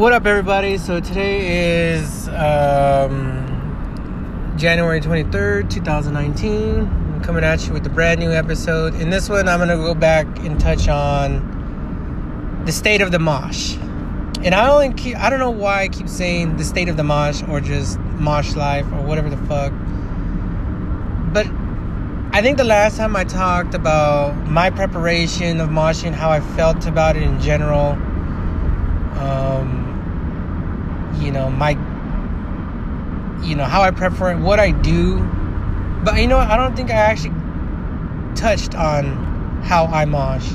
What up, everybody? So today is um, January 23rd, 2019. I'm coming at you with a brand new episode. In this one, I'm going to go back and touch on the state of the mosh. And I only keep, I don't know why I keep saying the state of the mosh or just mosh life or whatever the fuck. But I think the last time I talked about my preparation of moshing, how I felt about it in general, um, you know, my, you know, how I prep for it, what I do. But you know, I don't think I actually touched on how I mosh.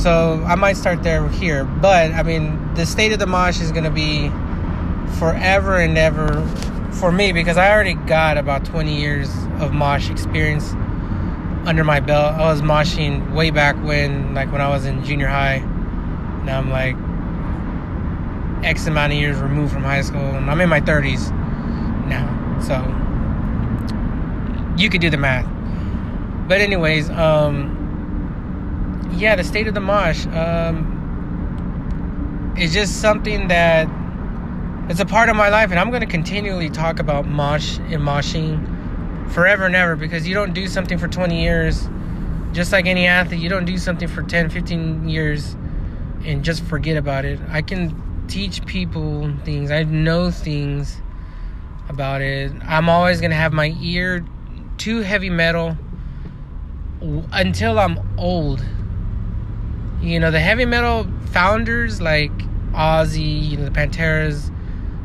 So I might start there here. But I mean, the state of the mosh is gonna be forever and ever for me because I already got about 20 years of mosh experience under my belt. I was moshing way back when, like when I was in junior high. Now I'm like X amount of years removed from high school, and I'm in my 30s now. So you could do the math. But anyways, um, yeah, the state of the mosh um, is just something that it's a part of my life, and I'm going to continually talk about mosh and moshing forever and ever because you don't do something for 20 years just like any athlete you don't do something for 10 15 years and just forget about it i can teach people things i know things about it i'm always going to have my ear to heavy metal until i'm old you know the heavy metal founders like ozzy you know the panteras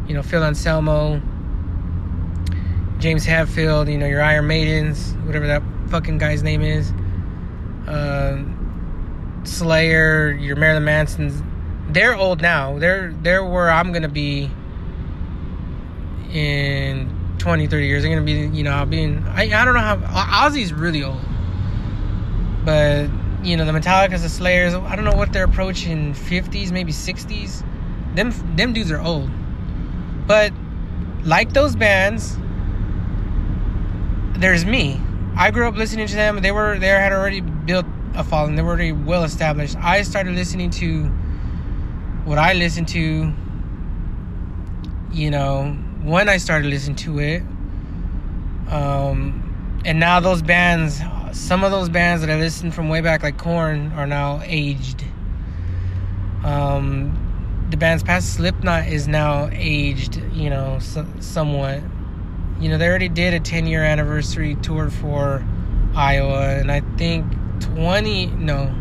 you know phil anselmo James Hetfield, you know, your Iron Maidens, whatever that fucking guy's name is. Uh, Slayer, your Marilyn Mansons. They're old now. They're they're where I'm gonna be in 20, 30 years. They're gonna be, you know, I'll be. I I don't know how Ozzy's really old, but you know the Metallicas, the Slayers. I don't know what they're approaching 50s, maybe 60s. Them them dudes are old, but like those bands there's me. I grew up listening to them. They were they had already built a following. They were already well established. I started listening to what I listened to. You know, when I started listening to it, um, and now those bands, some of those bands that I listened from way back, like Korn, are now aged. Um, the band's past Slipknot is now aged, you know, so, somewhat you know, they already did a 10 year anniversary tour for Iowa, and I think 20, no,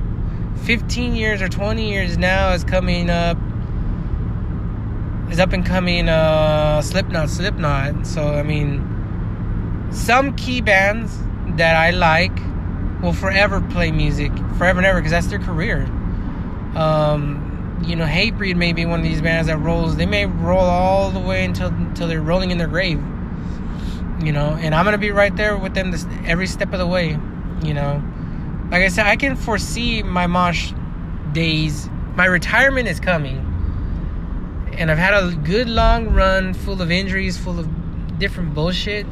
15 years or 20 years now is coming up, is up and coming uh, Slipknot, Slipknot. So, I mean, some key bands that I like will forever play music, forever and ever, because that's their career. Um, you know, Hatebreed may be one of these bands that rolls. They may roll all the way until until they're rolling in their grave you know, and I'm gonna be right there with them this, every step of the way, you know. Like I said, I can foresee my mosh days. My retirement is coming, and I've had a good long run full of injuries, full of different bullshit,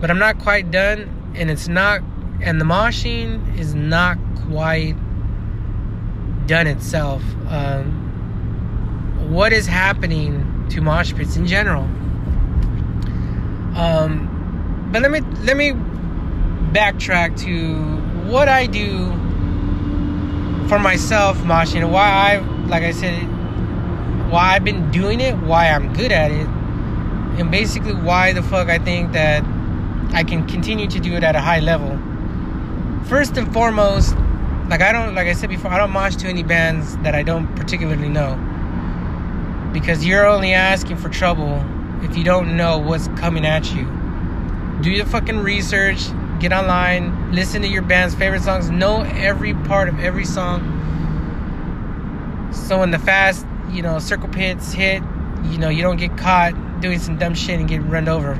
but I'm not quite done, and it's not, and the moshing is not quite done itself. Um, what is happening to mosh pits in general? Um, but let me let me backtrack to what I do for myself, moshing, and why I, like I said, why I've been doing it, why I'm good at it, and basically why the fuck I think that I can continue to do it at a high level. First and foremost, like I don't, like I said before, I don't mosh to any bands that I don't particularly know, because you're only asking for trouble if you don't know what's coming at you. Do your fucking research, get online, listen to your band's favorite songs, know every part of every song. So when the fast, you know, circle pits hit, you know, you don't get caught doing some dumb shit and get run over.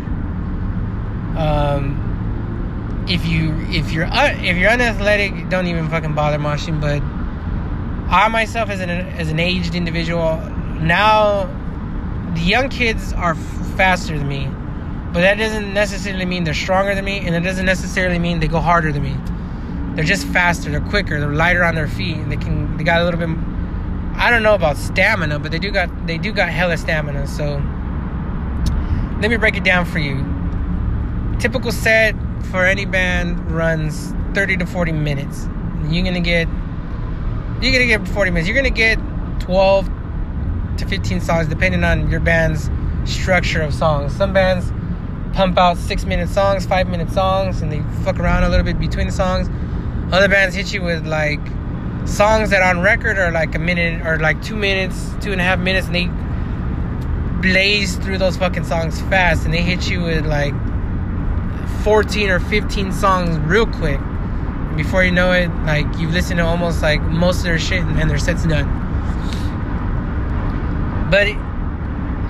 Um, if you if you're un, if you're unathletic, don't even fucking bother moshing. But I myself, as an as an aged individual, now the young kids are faster than me, but that doesn't necessarily mean they're stronger than me, and it doesn't necessarily mean they go harder than me. They're just faster, they're quicker, they're lighter on their feet, and they can they got a little bit. I don't know about stamina, but they do got they do got hella stamina. So let me break it down for you. Typical set for any band runs 30 to 40 minutes. You're gonna get you're gonna get 40 minutes. You're gonna get 12 to 15 songs depending on your band's structure of songs. Some bands pump out six minute songs, five minute songs, and they fuck around a little bit between the songs. Other bands hit you with like songs that on record are like a minute or like two minutes, two and a half minutes, and they blaze through those fucking songs fast, and they hit you with like 14 or 15 songs real quick. Before you know it, like you've listened to almost like most of their shit, and their set's done. But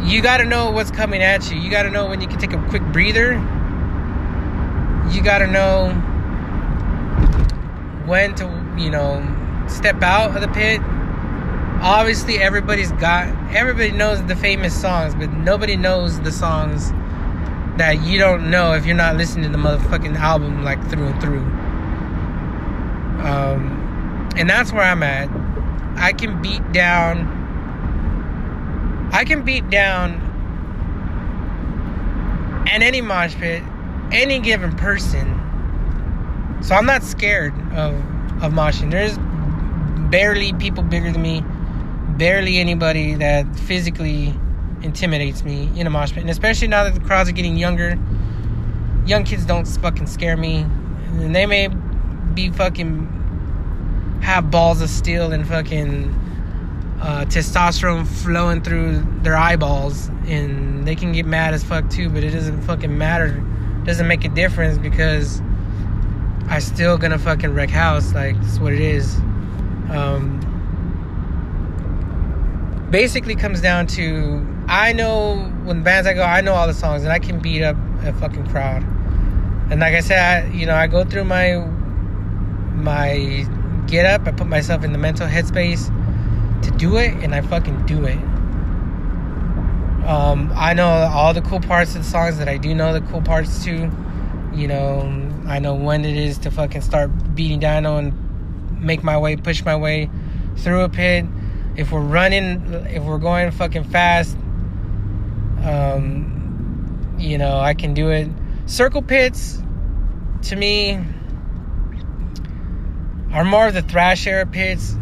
you got to know what's coming at you. You got to know when you can take a quick breather. You got to know when to, you know, step out of the pit. Obviously, everybody's got, everybody knows the famous songs, but nobody knows the songs that you don't know if you're not listening to the motherfucking album like through and through. Um, and that's where I'm at. I can beat down I can beat down in any mosh pit, any given person. So I'm not scared of of moshing. There's barely people bigger than me, barely anybody that physically intimidates me in a mosh pit. And especially now that the crowds are getting younger, young kids don't fucking scare me. And they may be fucking have balls of steel and fucking uh, testosterone flowing through their eyeballs, and they can get mad as fuck too. But it doesn't fucking matter. It doesn't make a difference because I still gonna fucking wreck house. Like that's what it is. Um, basically, comes down to I know when bands I go, I know all the songs, and I can beat up a fucking crowd. And like I said, I, you know, I go through my my get up. I put myself in the mental headspace to do it, and I fucking do it. Um, I know all the cool parts of the songs that I do know the cool parts too. You know, I know when it is to fucking start beating down and make my way, push my way through a pit. If we're running, if we're going fucking fast, um, you know, I can do it. Circle pits, to me, are more of the thrash era pits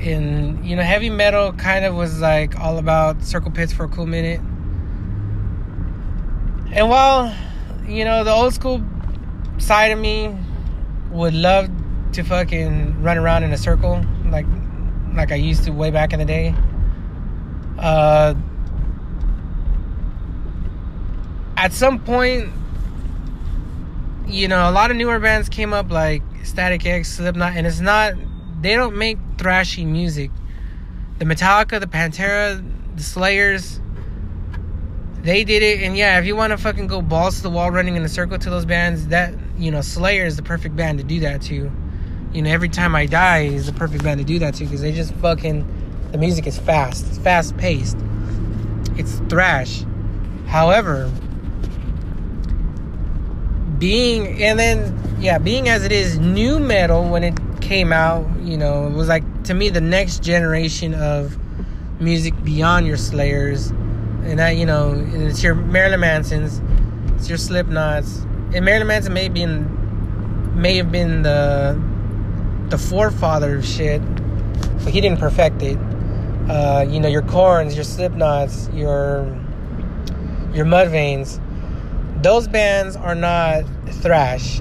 in you know heavy metal kind of was like all about circle pits for a cool minute. And while you know the old school side of me would love to fucking run around in a circle like like I used to way back in the day uh at some point you know a lot of newer bands came up like Static X Slipknot and it's not they don't make thrashy music. The Metallica, the Pantera, the Slayers, they did it. And yeah, if you want to fucking go balls to the wall running in a circle to those bands, that, you know, Slayer is the perfect band to do that to. You know, Every Time I Die is the perfect band to do that to because they just fucking, the music is fast. It's fast paced. It's thrash. However, being, and then, yeah, being as it is new metal when it came out, you know, it was like to me the next generation of music beyond your Slayers, and that you know, it's your Marilyn Mansons, it's your Slipknots, and Marilyn Manson may be may have been the the forefather of shit, but he didn't perfect it. Uh, you know, your Korns, your Slipknots, your your Mudvaynes, those bands are not thrash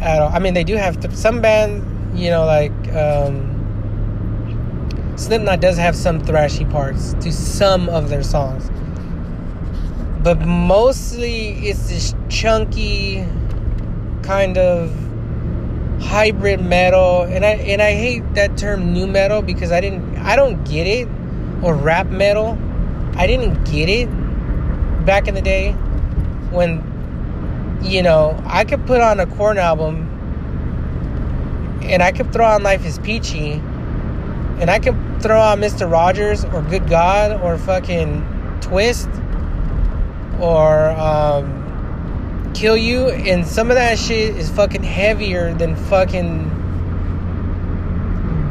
at all. I mean, they do have th- some bands you know, like um, Slipknot does have some thrashy parts to some of their songs, but mostly it's this chunky kind of hybrid metal, and I and I hate that term new metal because I didn't I don't get it. Or rap metal. I didn't get it back in the day when you know I could put on a Korn album and I could throw on Life is Peachy, and I could throw on Mr. Rogers or Good God or fucking Twist or um, Kill You, and some of that shit is fucking heavier than fucking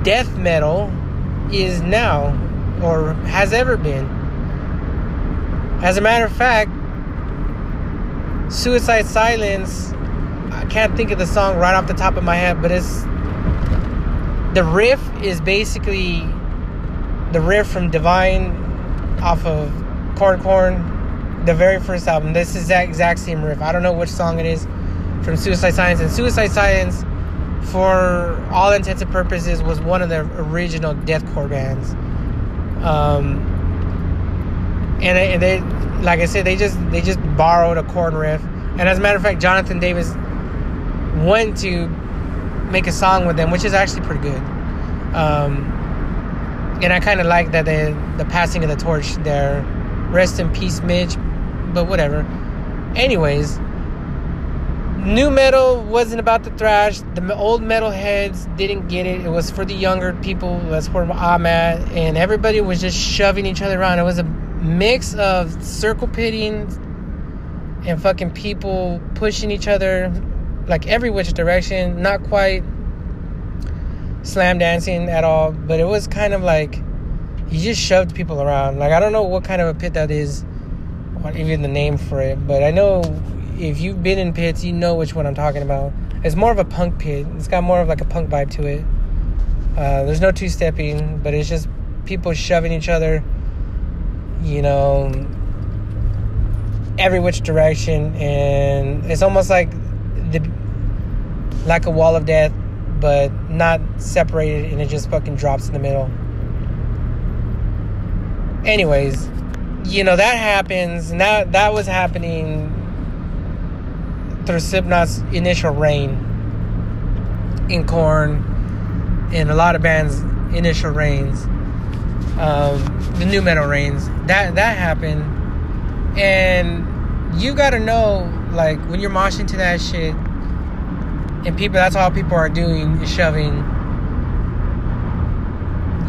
death metal. is now or has ever been. As a matter of fact, Suicide Silence, I can't think of the song right off the top of my head, but it's the riff is basically the riff from Divine off of Korn Korn, the very first album. This is that exact same riff. I don't know which song it is from Suicide Silence, And Suicide Silence, for all intents and purposes, was one of the original deathcore bands. Um, and, and they, like I said, they just they just borrowed a Korn riff. And as a matter of fact, Jonathan Davis went to make a song with them, which is actually pretty good. Um, and I kind of like that the the passing of the torch there. Rest in peace, Mitch. But whatever. Anyways, new metal wasn't about the thrash. The old metal heads didn't get it. It was for the younger people. That's where I'm at. And everybody was just shoving each other around. It was a mix of circle pitting and fucking people pushing each other like every which direction. Not quite slam dancing at all, but it was kind of like he just shoved people around. Like I don't know what kind of a pit that is, or even the name for it, but I know if you've been in pits, you know which one I'm talking about. It's more of a punk pit. It's got more of like a punk vibe to it. Uh, there's no two stepping, but it's just people shoving each other, you know, every which direction, and it's almost like the like a wall of death but not separated and it just fucking drops in the middle. Anyways, you know, that happens and that, that was happening through Slipknot's initial reign in Korn, and a lot of bands' initial reigns. Um, the new metal reigns. That that happened. And you gotta know, like, when you're moshing to that shit, and people that's all people are doing is shoving.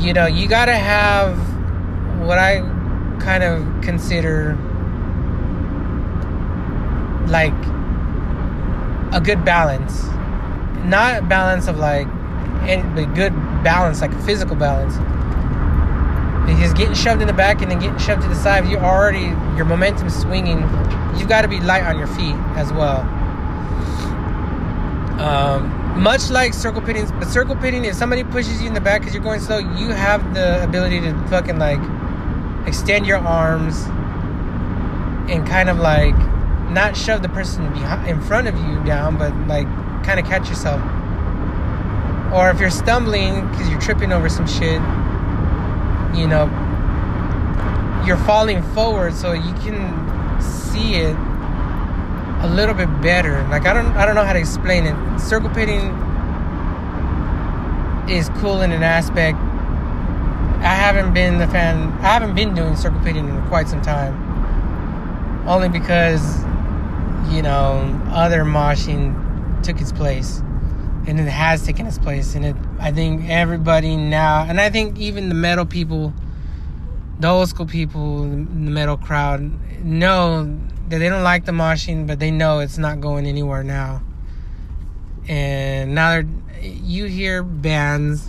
You know you gotta have what i kind of consider like a good balance. Not balance of like any but good balance like a physical balance. Because getting shoved in the back and then getting shoved to the side you already your momentum swinging. You've got to be light on your feet as well um, much like circle pitting, but circle pitting, if somebody pushes you in the back because you're going slow, you have the ability to fucking like extend your arms and kind of like not shove the person behind, in front of you down, but like kind of catch yourself. Or if you're stumbling because you're tripping over some shit, you know, you're falling forward so you can see it a little bit better. Like I don't I don't know how to explain it. Circle pitting is cool in an aspect. I haven't been the fan. I haven't been doing circle pitting in quite some time. Only because you know other moshing took its place, and it has taken its place. And it, I think everybody now, and I think even the metal people, the old school people, the metal crowd, know they don't like the moshing, but they know it's not going anywhere now. And now they're, you hear bands,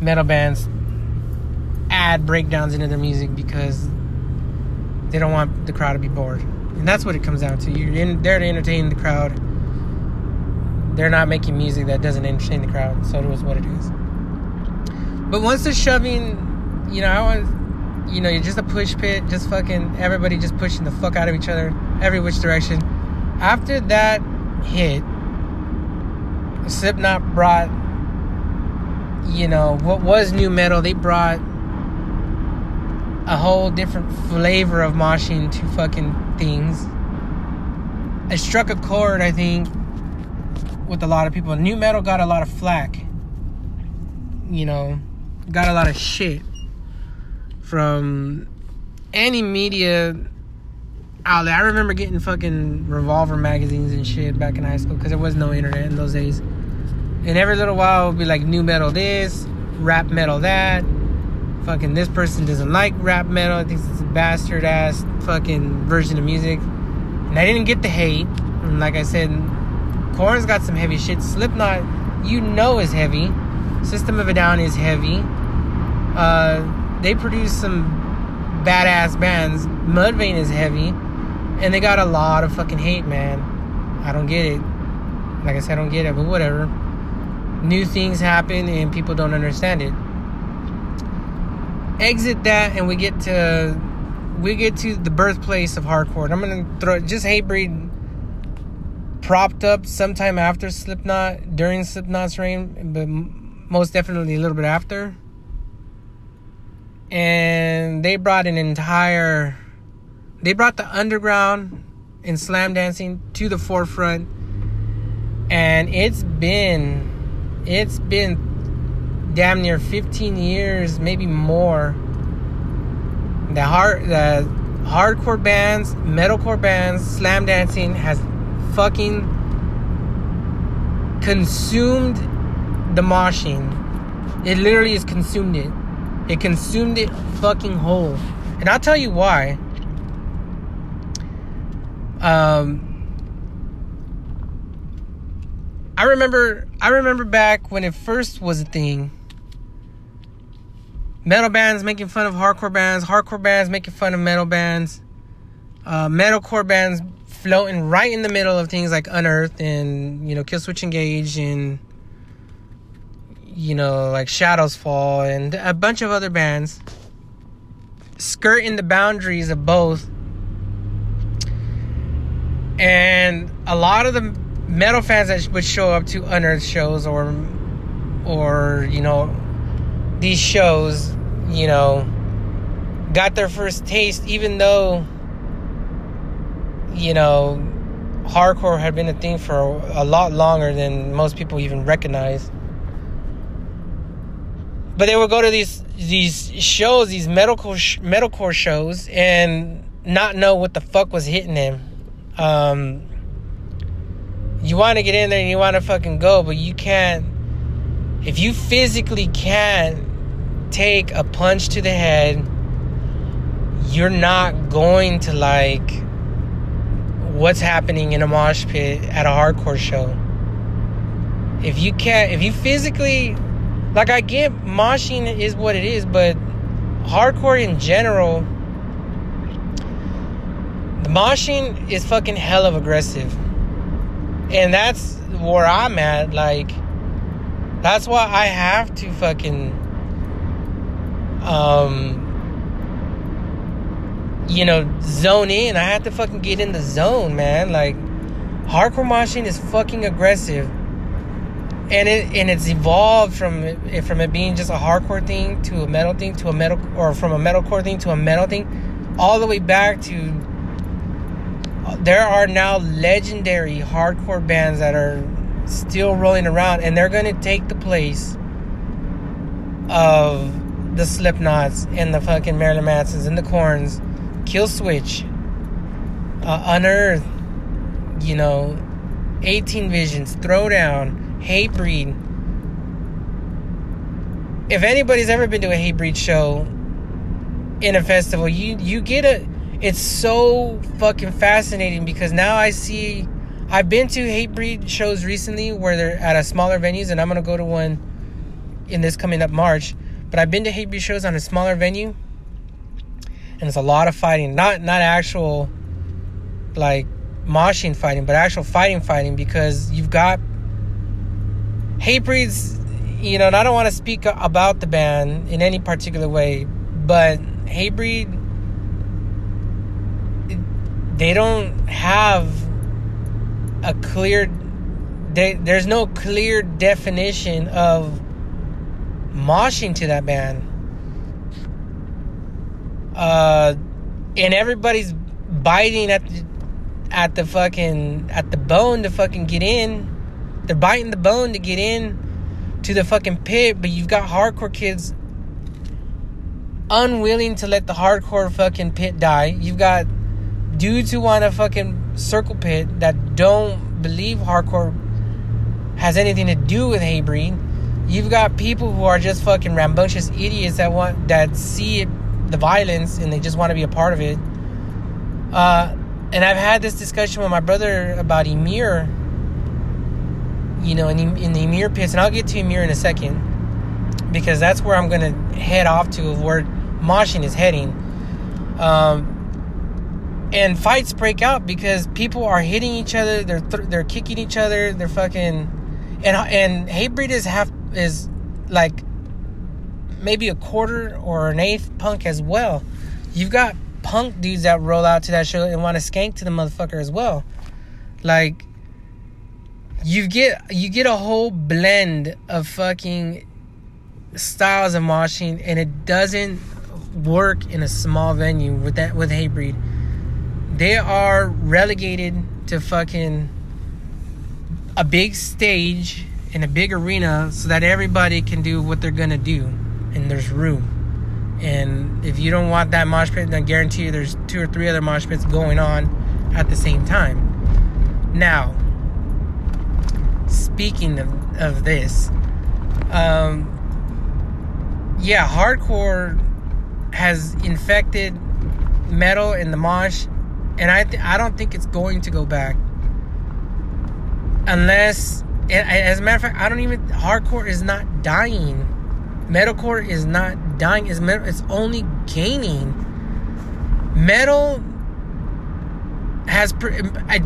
metal bands, add breakdowns into their music because they don't want the crowd to be bored. And that's what it comes down to. You're in there to entertain the crowd. They're not making music that doesn't entertain the crowd, so it was what it is. But once the shoving, you know, I was you know, you're just a push pit, just fucking everybody just pushing the fuck out of each other, every which direction. After that hit, Slipknot brought, you know, what was new metal, they brought a whole different flavor of moshing to fucking things. I struck a chord, I think, with a lot of people. New metal got a lot of flack. You know, got a lot of shit from any media outlet. I remember getting fucking Revolver magazines and shit back in high school because there was no internet in those days. And every little while, it would be like new metal this, rap metal that. Fucking this person doesn't like rap metal. I think it's a bastard ass fucking version of music. And I didn't get the hate. And like I said, Korn's got some heavy shit. Slipknot, you know, is heavy. System of a Down is heavy. Uh, they produce some badass bands. Mudvayne is heavy, and they got a lot of fucking hate, man. I don't get it. Like I said, I don't get it, but whatever. New things happen, and people don't understand it. Exit that, and we get to we get to the birthplace of hardcore. I'm gonna throw it just Hatebreed propped up sometime after Slipknot, during Slipknot's reign, but most definitely a little bit after and they brought an entire they brought the underground in slam dancing to the forefront. And it's been it's been damn near 15 years maybe more. The hard the hardcore bands metalcore bands slam dancing has fucking consumed the moshing. It literally has consumed it it consumed it fucking whole. And I'll tell you why. Um I remember I remember back when it first was a thing. Metal bands making fun of hardcore bands, hardcore bands making fun of metal bands, uh, metalcore bands floating right in the middle of things like Unearthed and you know Killswitch Engage and you know, like Shadows Fall and a bunch of other bands skirting the boundaries of both. And a lot of the metal fans that would show up to Unearth shows or or you know these shows, you know, got their first taste even though you know hardcore had been a thing for a lot longer than most people even recognize but they would go to these these shows, these medical sh- metalcore shows, and not know what the fuck was hitting them. Um, you want to get in there and you want to fucking go, but you can't. If you physically can't take a punch to the head, you're not going to like what's happening in a mosh pit at a hardcore show. If you can't, if you physically like I get moshing is what it is, but hardcore in general, the moshing is fucking hell of aggressive. And that's where I'm at. Like, that's why I have to fucking, um, you know, zone in. I have to fucking get in the zone, man. Like, hardcore moshing is fucking aggressive and it and it's evolved from it, from it being just a hardcore thing to a metal thing to a metal or from a metalcore thing to a metal thing, all the way back to. There are now legendary hardcore bands that are still rolling around, and they're going to take the place of the Slipknots and the fucking Marilyn Mansons and the Korns, Killswitch, uh, Unearth, you know, 18 Visions, Throwdown Hatebreed. If anybody's ever been to a Hatebreed show in a festival, you you get a. It's so fucking fascinating because now I see. I've been to Hatebreed shows recently where they're at a smaller venues, and I'm gonna go to one in this coming up March. But I've been to Hatebreed shows on a smaller venue, and it's a lot of fighting. Not not actual like moshing fighting, but actual fighting fighting because you've got Hatebreed's, you know, and I don't want to speak about the band in any particular way, but Hatebreed, they don't have a clear, they, there's no clear definition of moshing to that band. Uh, and everybody's biting at the, at the fucking at the bone to fucking get in they're biting the bone to get in to the fucking pit, but you've got hardcore kids unwilling to let the hardcore fucking pit die. You've got dudes who want a fucking circle pit that don't believe hardcore has anything to do with Hatebreed. You've got people who are just fucking rambunctious idiots that want that see it, the violence and they just want to be a part of it. Uh, and I've had this discussion with my brother about Emmure you know, in, in the Emmure pits, and I'll get to Emmure in a second. because that's where I'm gonna head off to of where moshing is heading. Um, and fights break out because people are hitting each other. They're th- they're kicking each other. They're fucking and and Hatebreed is half is like maybe a quarter or an eighth punk as well. You've got punk dudes that roll out to that show and want to skank to the motherfucker as well. Like you get you get a whole blend of fucking styles of moshing and it doesn't work in a small venue with that with Hatebreed. They are relegated to fucking a big stage in a big arena so that everybody can do what they're gonna do and there's room. And if you don't want that mosh pit, then I guarantee you there's two or three other mosh pits going on at the same time. Now, speaking of, of this, um, yeah, hardcore has infected metal in the mosh, and I th- I don't think it's going to go back unless. As a matter of fact, I don't even. Hardcore is not dying. Metalcore is not dying. It's metal, It's only gaining. Metal has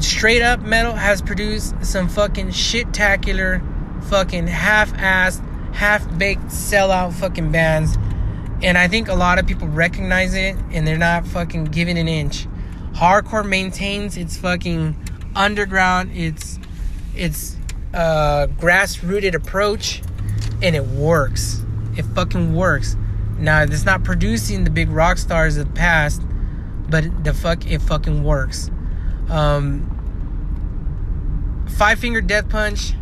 straight up metal has produced some fucking shit-tacular, fucking half-assed, half-baked sellout fucking bands and I think a lot of people recognize it and they're not fucking giving an inch. Hardcore maintains its fucking underground, its its uh, grass-rooted approach, and it works. It fucking works. Now it's not producing the big rock stars of the past, but the fuck it fucking works. Um, Five Finger Death Punch.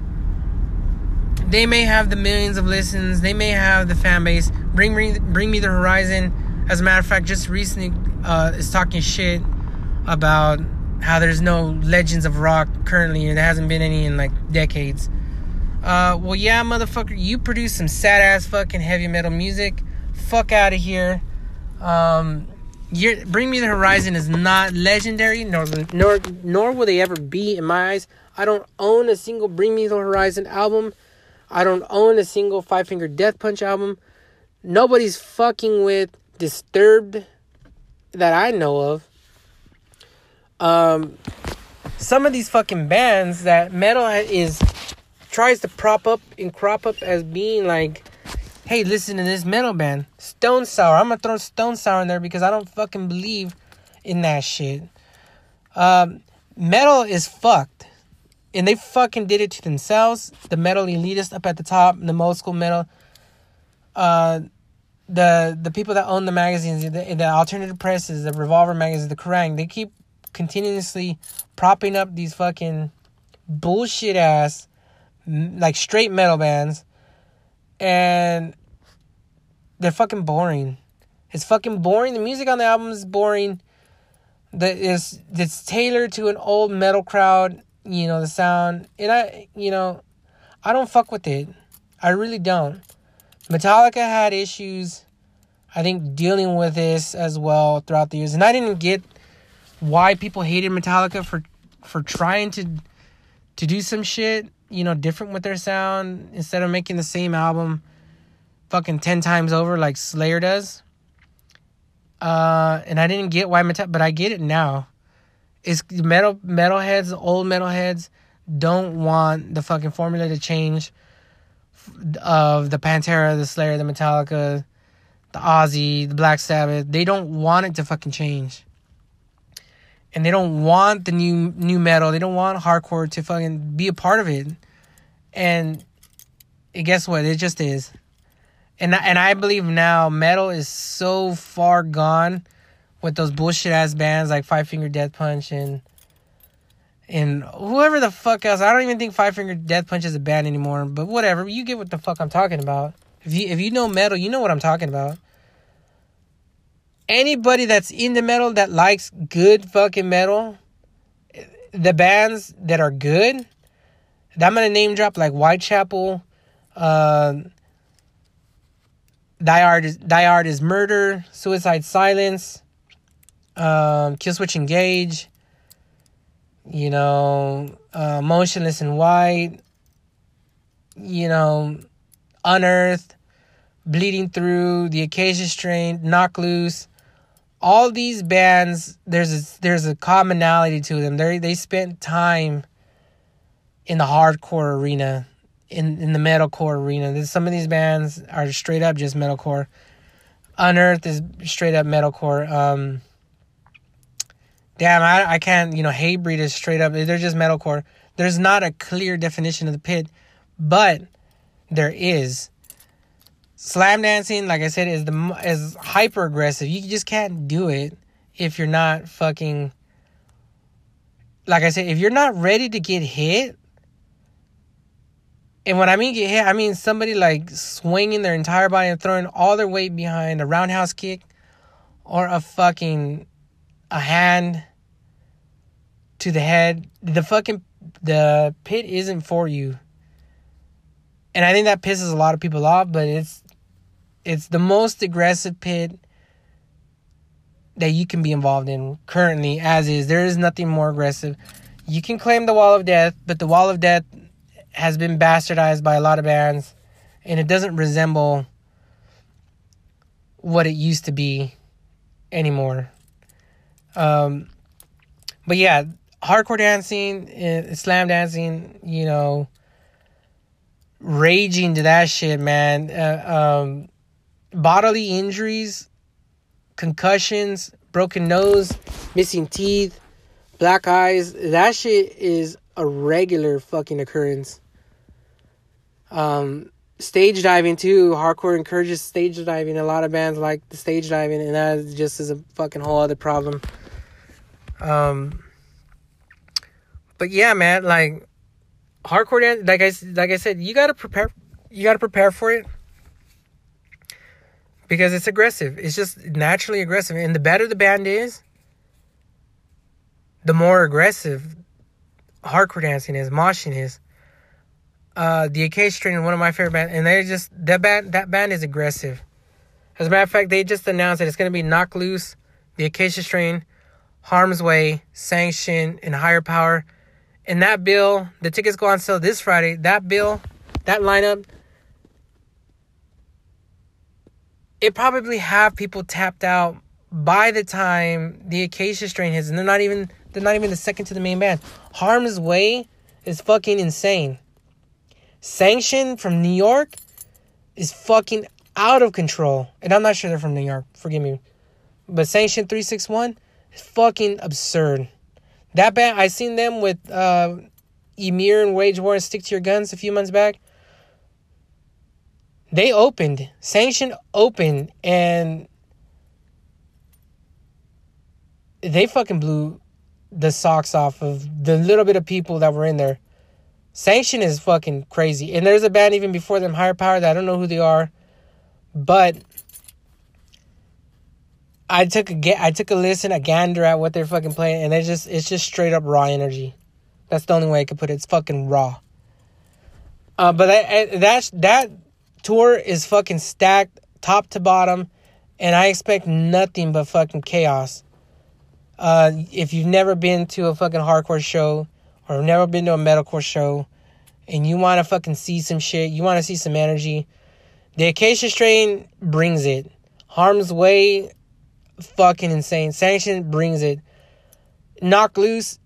They may have the millions of listens. They may have the fan base Bring me, bring me the horizon. As a matter of fact, just recently uh, is talking shit about how there's no legends of rock currently, and there hasn't been any in like decades. Uh, well, yeah, motherfucker, you produce some sad ass fucking heavy metal music. Fuck out of here. Um, Bring Me the Horizon is not legendary, nor nor nor will they ever be in my eyes. I don't own a single Bring Me the Horizon album. I don't own a single Five Finger Death Punch album nobody's fucking with Disturbed that I know of. Um, some of these fucking bands that metal is tries to prop up and crop up as being like, hey, listen to this metal band, Stone Sour. I'm gonna throw Stone Sour in there because I don't fucking believe in that shit. Um, metal is fucked, and they fucking did it to themselves. The metal elitist up at the top, the old school metal. Uh, the the people that own the magazines, the, the alternative presses, the Revolver magazines, the Kerrang, they keep continuously propping up these fucking bullshit ass like straight metal bands, and they're fucking boring. It's fucking boring. The music on the album is boring. That is it's tailored to an old metal crowd. You know the sound, and I you know I don't fuck with it. I really don't. Metallica had issues, I think, dealing with this as well throughout the years. And I didn't get why people hated Metallica for for trying to to do some shit, you know, different with their sound instead of making the same album fucking 10 times over like Slayer does. Uh, and I didn't get why metal, but I get it now. It's metal metalheads, old metalheads don't want the fucking formula to change of the Pantera, the Slayer, the Metallica, the Ozzy, the Black Sabbath. They don't want it to fucking change. And they don't want the new new metal. They don't want hardcore to fucking be a part of it. And guess what? It just is. And and I believe now metal is so far gone with those bullshit ass bands like Five Finger Death Punch and and whoever the fuck else. I don't even think Five Finger Death Punch is a band anymore, but whatever. You get what the fuck I'm talking about. If you if you know metal, you know what I'm talking about. Anybody that's in the metal that likes good fucking metal, the bands that are good, I'm gonna name drop like Whitechapel, uh, Die Hard is Die Hard is Murder, Suicide Silence, um, Killswitch Engage you know, uh, Motionless in White, you know, Unearthed, Bleeding Through, The Acacia Strain, Knocked Loose. All these bands, there's a, there's a commonality to them. They they spent time in the hardcore arena, in in the metalcore arena. There's, some of these bands are straight up just metalcore. Unearth is straight up metalcore. Um, damn, I I can't you know Hatebreed is straight up. They're just metalcore. There's not a clear definition of the pit, but there is. Slam dancing, like I said, is the is hyper aggressive. You just can't do it if you're not fucking. Like I said, if you're not ready to get hit, and when I mean get hit, I mean somebody like swinging their entire body and throwing all their weight behind a roundhouse kick, or a fucking, a hand to the head. The fucking the pit isn't for you. And I think that pisses a lot of people off, but it's it's the most aggressive pit that you can be involved in currently as is. There is nothing more aggressive. You can claim the wall of death, but the wall of death has been bastardized by a lot of bands and it doesn't resemble what it used to be anymore. Um, but yeah, hardcore dancing, uh, slam dancing, you know, raging to that shit, man. Uh, um, bodily injuries, concussions, broken nose, missing teeth, black eyes. That shit is a regular fucking occurrence. Um, stage diving too. Hardcore encourages stage diving. A lot of bands like the stage diving, and that just is a fucking whole other problem. Um, but yeah, man, like hardcore dance, like I like I said, you gotta prepare. You gotta prepare for it because it's aggressive. It's just naturally aggressive, and the better the band is, the more aggressive hardcore dancing is, moshing is. Uh, the Acacia Strain, is one of my favorite bands, and they just that band that band is aggressive. As a matter of fact, they just announced that it's gonna be Knocked Loose, the Acacia Strain, Harm's Way, Sanction, and Higher Power. And that bill, the tickets go on sale this Friday. That bill, that lineup, it probably have people tapped out by the time the Acacia strain hits, and they're not even they're not even the second to the main band. Harm's Way is fucking insane. Sanction from New York is fucking out of control. And I'm not sure they're from New York, forgive me. But Sanction 361 is fucking absurd. That band, I seen them with uh, Emmure and Wage War and Stick to Your Guns a few months back. They opened, Sanction opened, and they fucking blew the socks off of the little bit of people that were in there. Sanction is fucking crazy. And there's a band even before them, Higher Power, that I don't know who they are. But I took a I took a listen, a gander at what they're fucking playing, and it's just it's just straight up raw energy. That's the only way I could put it. It's fucking raw. Uh, but that that that tour is fucking stacked top to bottom, and I expect nothing but fucking chaos. Uh, if you've never been to a fucking hardcore show or never been to a metalcore show, and you want to fucking see some shit, you want to see some energy, the Acacia Strain brings it. Harm's Way fucking insane. Sanction brings it. Knocked Loose.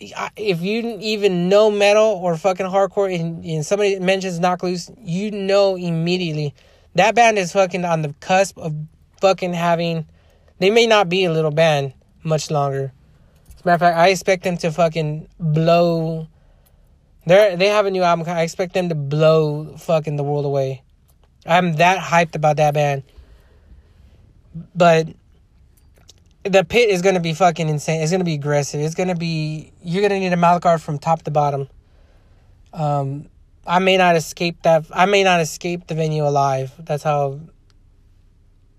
If you even know metal or fucking hardcore, and, and somebody mentions Knocked Loose, you know immediately that band is fucking on the cusp of fucking having. They may not be a little band much longer. As a matter of fact, I expect them to fucking blow. They're they have a new album. I expect them to blow fucking the world away. I'm that hyped about that band. But the pit is gonna be fucking insane. It's gonna be aggressive. It's gonna be you're gonna need a guard from top to bottom. Um, I may not escape that. I may not escape the venue alive. That's how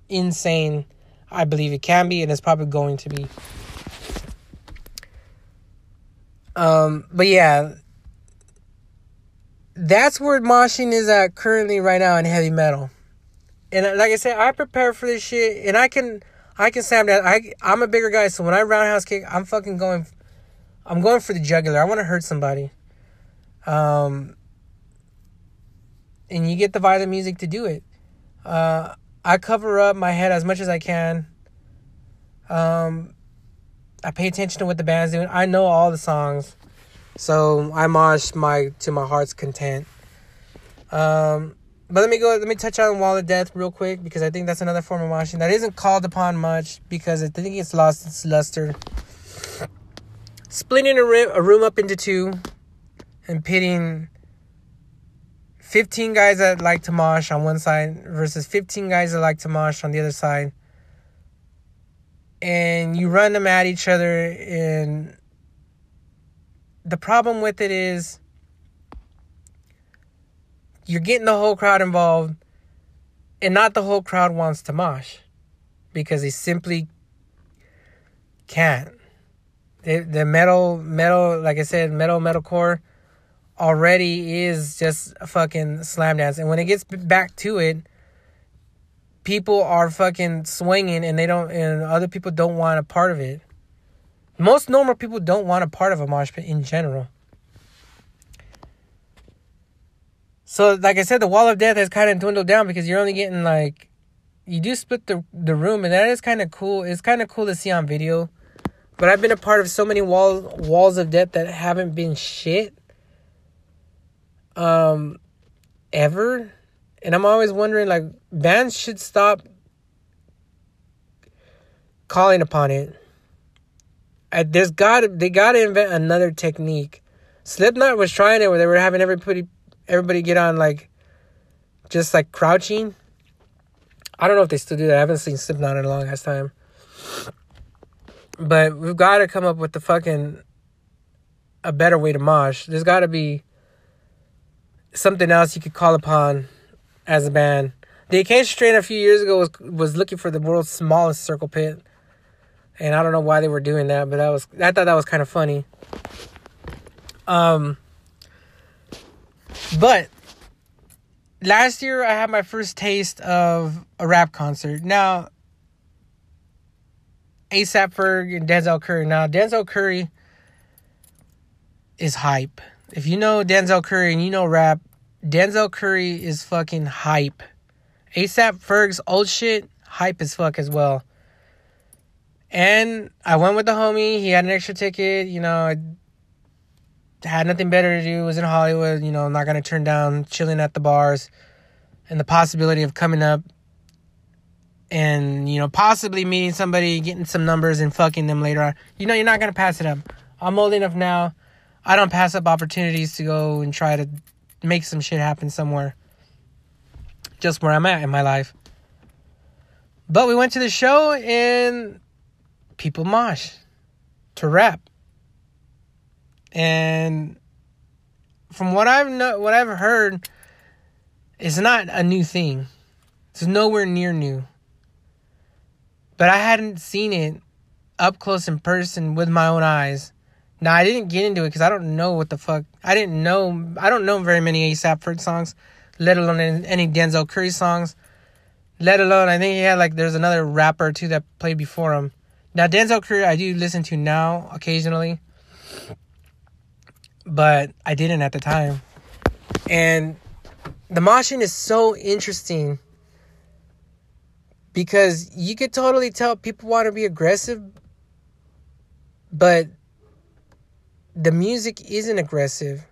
insane I believe it can be, and it's probably going to be. Um, but yeah, that's where moshing is at currently right now in heavy metal. And like I said, I prepare for this shit, and I can I can slam that. I I'm a bigger guy, so when I roundhouse kick, I'm fucking going. I'm going for the jugular. I want to hurt somebody. Um. And you get the violent music to do it. Uh, I cover up my head as much as I can. Um, I pay attention to what the band's doing. I know all the songs, so I mosh my to my heart's content. Um, but let me go. Let me touch on Wall of Death real quick because I think that's another form of moshing that isn't called upon much because I think it's lost its luster. Splitting a, a room up into two and pitting 15 guys that like to mosh on one side versus 15 guys that like to mosh on the other side. And you run them at each other and the problem with it is you're getting the whole crowd involved and not the whole crowd wants to mosh because they simply can't. The, metal metal like I said metal metalcore already is just a fucking slam dance. And when it gets back to it, people are fucking swinging and they don't, and other people don't want a part of it. Most normal people don't want a part of a mosh pit in general. So, like I said, the wall of death has kind of dwindled down because you're only getting like, you do split the the room, and that is kind of cool. It's kind of cool to see on video. But I've been a part of so many wall walls of death that haven't been shit um ever and i'm always wondering like bands should stop calling upon it uh, there's got they got to invent another technique slipknot was trying it where they were having everybody everybody get on like just like crouching? I don't know if they still do that. I haven't seen slipknot in a long ass time. But we've got to come up with the fucking a better way to mosh. There's got to be something else you could call upon as a band. The Acacia Strain a few years ago was was looking for the world's smallest circle pit, and I don't know why they were doing that, but that was I thought that was kind of funny. Um, but last year I had my first taste of a rap concert. Now, ASAP Ferg and Denzel Curry. Now Denzel Curry is hype if you know Denzel Curry and you know rap, Denzel Curry is fucking hype. ASAP Ferg's old shit, hype as fuck as well. And I went with the homie. He had an extra ticket. You know, had nothing better to do. Was in Hollywood. You know, not gonna turn down chilling at the bars, and the possibility of coming up and you know possibly meeting somebody, getting some numbers, and fucking them later on. You know, you're not gonna pass it up. I'm old enough now I don't pass up opportunities to go and try to make some shit happen somewhere. Just where I'm at in my life. But we went to the show and people mosh to rap. And from what I've no, what I've heard, it's not a new thing. It's nowhere near new. But I hadn't seen it up close in person with my own eyes now I didn't get into it because I don't know what the fuck. I didn't know. I don't know very many ASAP Ferg songs, let alone any Denzel Curry songs. Let alone I think he had like there's another rapper too that played before him. Now Denzel Curry I do listen to now occasionally, but I didn't at the time. And the moshing is so interesting because you could totally tell people want to be aggressive, but the music isn't aggressive.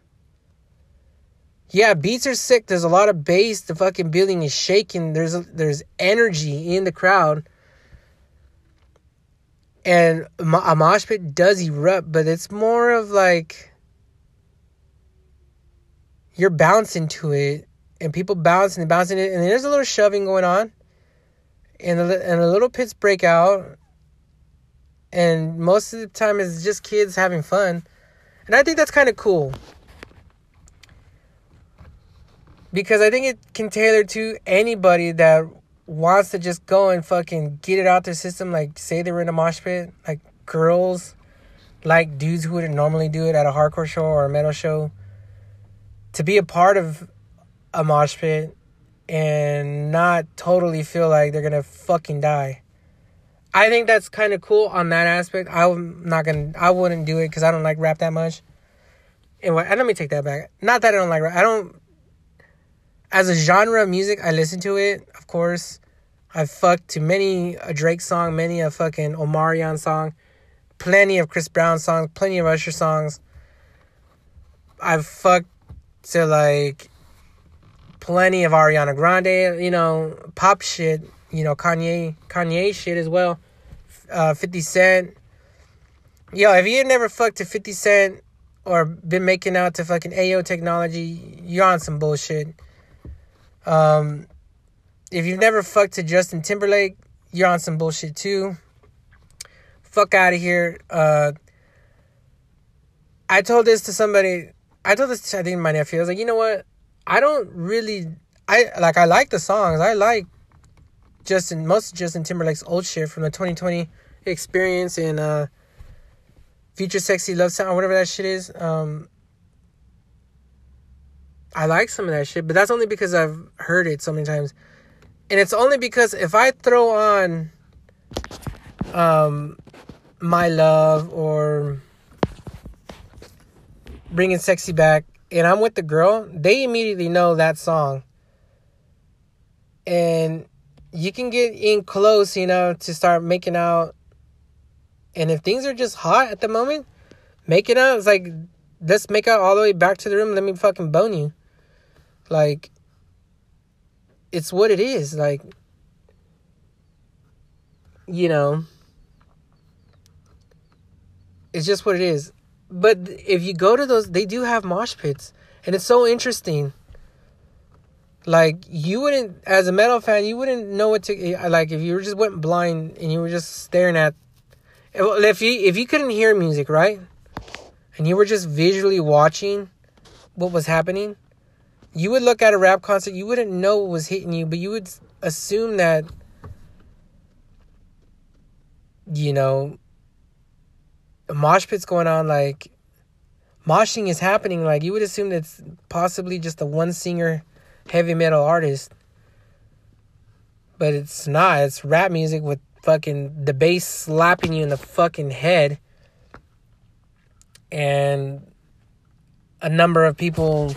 Yeah, beats are sick. There's a lot of bass. The fucking building is shaking. There's a, there's energy in the crowd. And a mosh pit does erupt, but it's more of like you're bouncing to it, and people bouncing and bouncing it, and there's a little shoving going on, and the, and the little pits break out, and most of the time it's just kids having fun and I think that's kind of cool. Because I think it can tailor to anybody that wants to just go and fucking get it out their system. Like, say they were in a mosh pit. Like, girls, like dudes who wouldn't normally do it at a hardcore show or a metal show. To be a part of a mosh pit and not totally feel like they're gonna fucking die. I think that's kind of cool on that aspect. I'm not gonna, I wouldn't do it because I don't like rap that much. And, what, and let me take that back. Not that I don't like rap. I don't. as a genre of music, I listen to it, of course. I've fucked to many a Drake song, many a fucking Omarion song, plenty of Chris Brown songs, plenty of Usher songs. I've fucked to like plenty of Ariana Grande, you know, pop shit, you know, Kanye, Kanye shit as well. Uh, 50 Cent. Yo, if you never fucked to 50 Cent or been making out to fucking AO technology, you're on some bullshit. Um, if you've never fucked to Justin Timberlake, you're on some bullshit too. Fuck out of here. Uh, I told this to somebody. I told this I think my nephew. I was like, you know what? I don't really. I like. I like the songs. I like Justin. Most of Justin Timberlake's old shit from the 2020 experience and uh, Future Sexy Love Sound whatever that shit is. Um, I like some of that shit, but that's only because I've heard it so many times. And it's only because if I throw on um My Love or Bringing Sexy Back and I'm with the girl, they immediately know that song. And you can get in close, you know, to start making out. And if things are just hot at the moment, making out, it's like, let's make out all the way back to the room. Let me fucking bone you. Like, it's what it is. Like, you know, it's just what it is. But if you go to those, they do have mosh pits, and it's so interesting. Like you wouldn't, as a metal fan, you wouldn't know what to eh, like if you just went blind and you were just staring at. Eh, if you if you couldn't hear music, right, and you were just visually watching what was happening, you would look at a rap concert, you wouldn't know what was hitting you, but you would assume that, you know, mosh pit's going on, like, moshing is happening. Like, you would assume that's possibly just a one singer heavy metal artist. But it's not. It's rap music with fucking the bass slapping you in the fucking head. And a number of people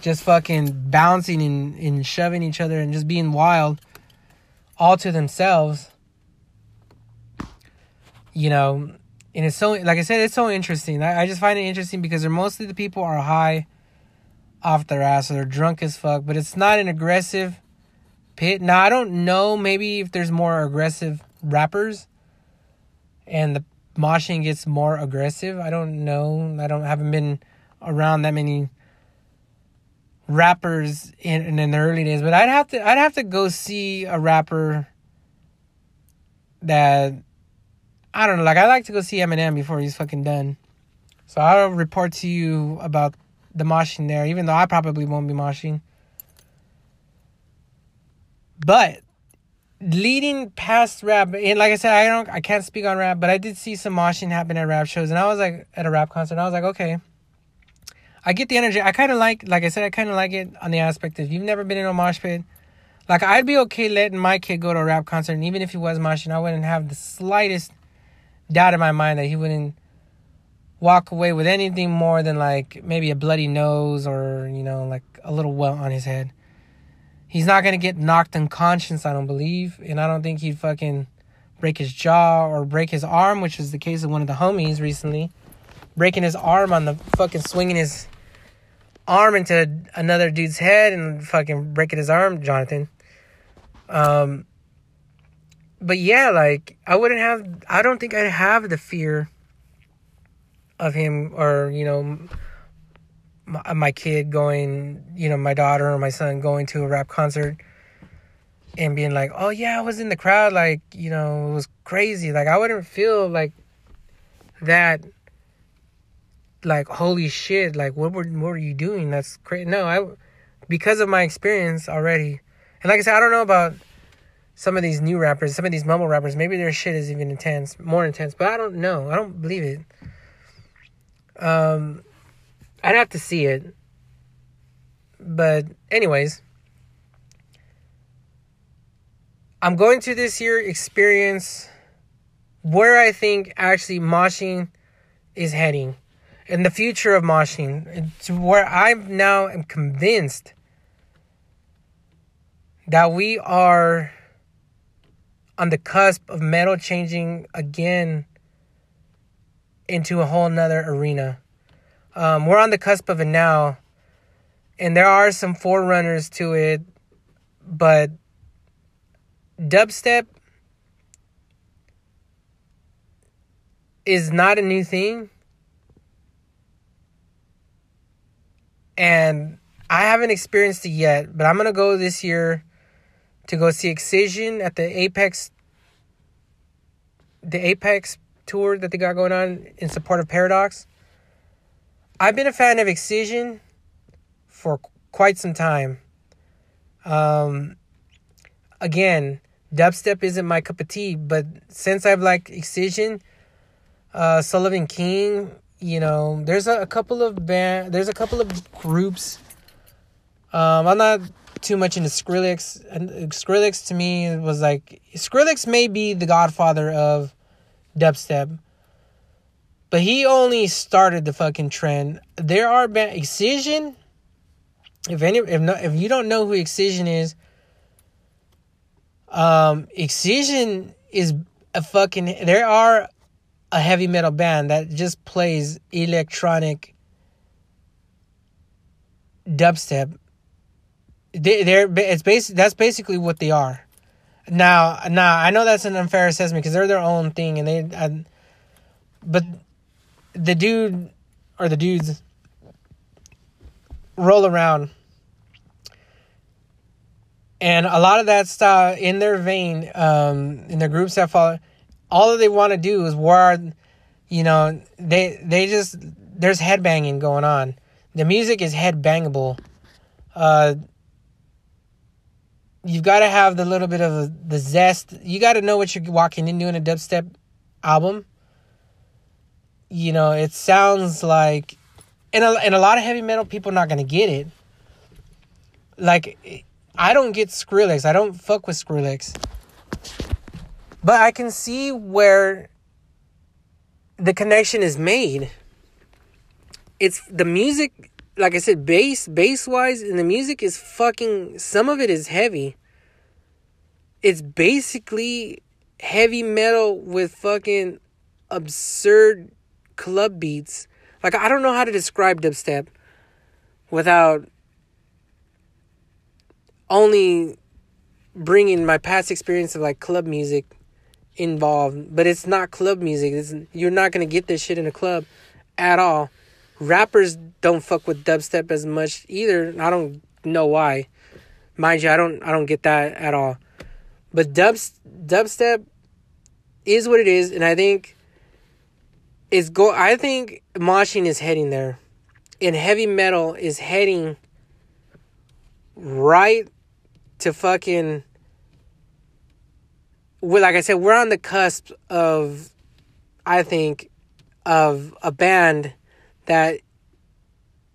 just fucking bouncing and, and shoving each other and just being wild all to themselves. You know, and it's so like I said, it's so interesting. I, I just find it interesting because they're mostly the people are high off their ass or they're drunk as fuck, but it's not an aggressive pit. Now I don't know maybe if there's more aggressive rappers and the moshing gets more aggressive. I don't know. I don't haven't been around that many rappers in, in the early days, but I'd have to I'd have to go see a rapper that I don't know, like I like to go see Eminem before he's fucking done. So I'll report to you about the moshing there, even though I probably won't be moshing. But leading past rap, and like I said, I don't I can't speak on rap, but I did see some moshing happen at rap shows, and I was like at a rap concert, and I was like, okay, I get the energy. I kind of like, like I said, I kind of like it on the aspect of you've never been in a mosh pit. Like I'd be okay letting my kid go to a rap concert, and even if he was moshing, I wouldn't have the slightest doubt in my mind that he wouldn't walk away with anything more than like maybe a bloody nose or you know like a little welt on his head. He's not gonna get knocked unconscious, I don't believe, and I don't think he'd fucking break his jaw or break his arm, which is the case of one of the homies recently, breaking his arm on the fucking swinging his arm into another dude's head and fucking breaking his arm, Jonathan. Um, but yeah, like I wouldn't have. I don't think I'd have the fear of him or you know my, my kid going, you know, my daughter or my son going to a rap concert and being like, "Oh yeah, I was in the crowd. Like you know, it was crazy. Like I wouldn't feel like that." like holy shit like what were what were you doing that's crazy no i because of my experience already and like i said i don't know about some of these new rappers some of these mumble rappers maybe their shit is even intense more intense but i don't know. I don't believe it. Um i'd have to see it. But anyways i'm going to this year experience where i think actually moshing is heading and the future of moshing. To where I now am convinced that we are on the cusp of metal changing again into a whole nother arena. Um, we're on the cusp of it now, and there are some forerunners to it, but dubstep is not a new thing. And I haven't experienced it yet, but I'm going to go this year to go see Excision at the Apex the Apex tour that they got going on in support of Paradox. I've been a fan of Excision for quite some time. Um, again, dubstep isn't my cup of tea, but since I've liked Excision, uh, Sullivan King, you know, there's a, a couple of band, there's a couple of groups. Um, I'm not too much into Skrillex, and Skrillex to me was like Skrillex may be the godfather of dubstep, but he only started the fucking trend. There are band Excision. If any, if no, if you don't know who Excision is, um, Excision is a fucking. There are a heavy metal band that just plays electronic dubstep. They, they're it's basic. That's basically what they are. Now, now I know that's an unfair assessment because they're their own thing, and they. But the dude or the dudes roll around and a lot of that stuff in their vein um, in their groups that follow all that they want to do is war you know they they just there's headbanging going on the music is headbangable uh you've got to have the little bit of the zest you got to know what you're walking into in a dubstep album you know it sounds like and a, and a lot of heavy metal people are not going to get it like I don't get Skrillex. I don't fuck with Skrillex. But I can see where the connection is made. It's the music, like I said, bass, bass wise, and the music is fucking, some of it is heavy. It's basically heavy metal with fucking absurd club beats. Like, I don't know how to describe dubstep without only bringing my past experience of like club music involved, but it's not club music. It's, you're not gonna get this shit in a club at all. Rappers don't fuck with dubstep as much either. I don't know why. Mind you, I don't I don't get that at all. But dubs dubstep is what it is, and I think is go. I think moshing is heading there, and heavy metal is heading right to fucking well, like I said, we're on the cusp of I think of a band that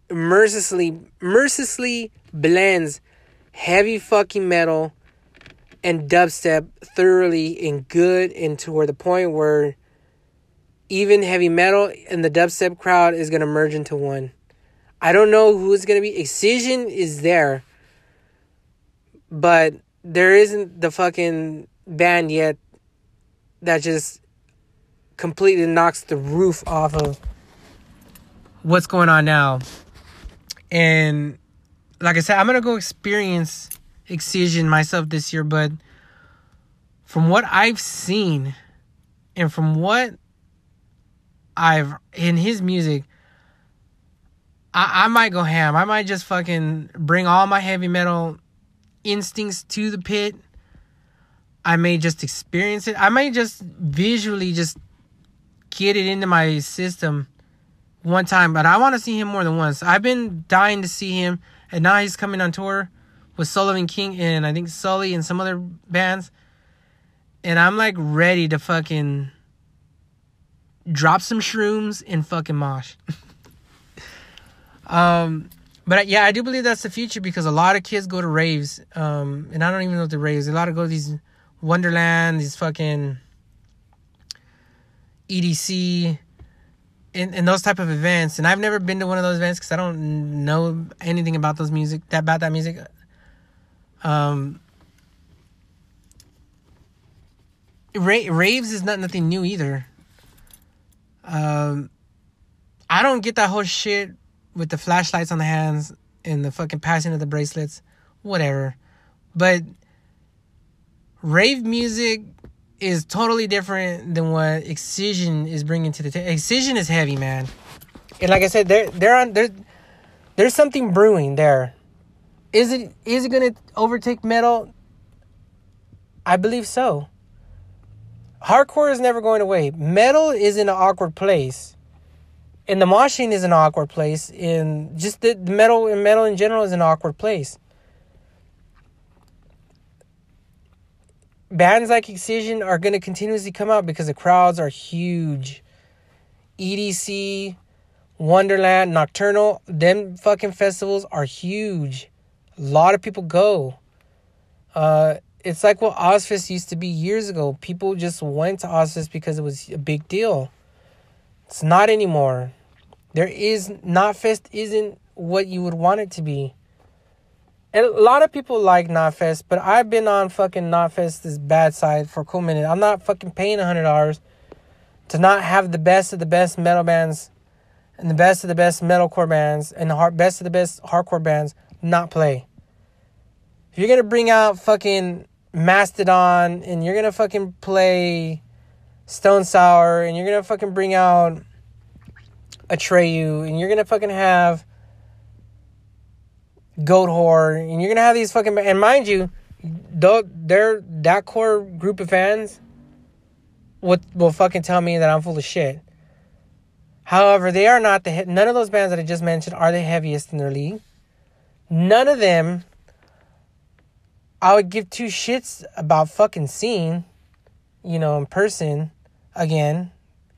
mercilessly mercilessly blends heavy fucking metal and dubstep thoroughly and good into where the point where even heavy metal and the dubstep crowd is gonna merge into one. I don't know who's gonna be. Excision is there but there isn't the fucking band yet that just completely knocks the roof off of what's going on now. And like I said, I'm gonna go experience Excision myself this year, but from what I've seen and from what I've in his music, I, I might go ham. I might just fucking bring all my heavy metal instincts to the pit. I may just experience it. I may just visually just get it into my system one time, but I want to see him more than once. I've been dying to see him, and now he's coming on tour with Sullivan King and I think Sully and some other bands. And I'm like ready to fucking drop some shrooms and fucking mosh. um but yeah, I do believe that's the future because a lot of kids go to raves, um, and I don't even know what the raves. A lot of go to these Wonderland, these fucking EDC, in, in those type of events, and I've never been to one of those events because I don't know anything about those music that about that music. Um, ra- raves is not nothing new either. Um, I don't get that whole shit with the flashlights on the hands and the fucking passing of the bracelets, whatever. But rave music is totally different than what Excision is bringing to the table. Excision is heavy, man, and like I said, they're they're on there. There's something brewing there. Is it is it gonna overtake metal? I believe so. Hardcore is never going away. Metal is in an awkward place. And the moshing is an awkward place. And just the, the metal and metal in general is an awkward place. Bands like Excision are going to continuously come out because the crowds are huge. EDC, Wonderland, Nocturnal, them fucking festivals are huge. A lot of people go. Uh, it's like what Ozzfest used to be years ago. People just went to Ozzfest because it was a big deal. It's not anymore. There is Knotfest isn't what you would want it to be. And a lot of people like Knotfest, but I've been on fucking Knotfest's bad side for a cool minute. I'm not fucking paying a hundred dollars to not have the best of the best metal bands and the best of the best metalcore bands and the hard, best of the best hardcore bands not play. If you're gonna bring out fucking Mastodon and you're gonna fucking play Stone Sour and you're gonna fucking bring out Atreyu and you're gonna fucking have Goatwhore and you're gonna have these fucking and mind you, though they're that core group of fans will will fucking tell me that I'm full of shit. However, they are not the none of those bands that I just mentioned are the heaviest in their league. None of them I would give two shits about fucking seeing, you know, in person again,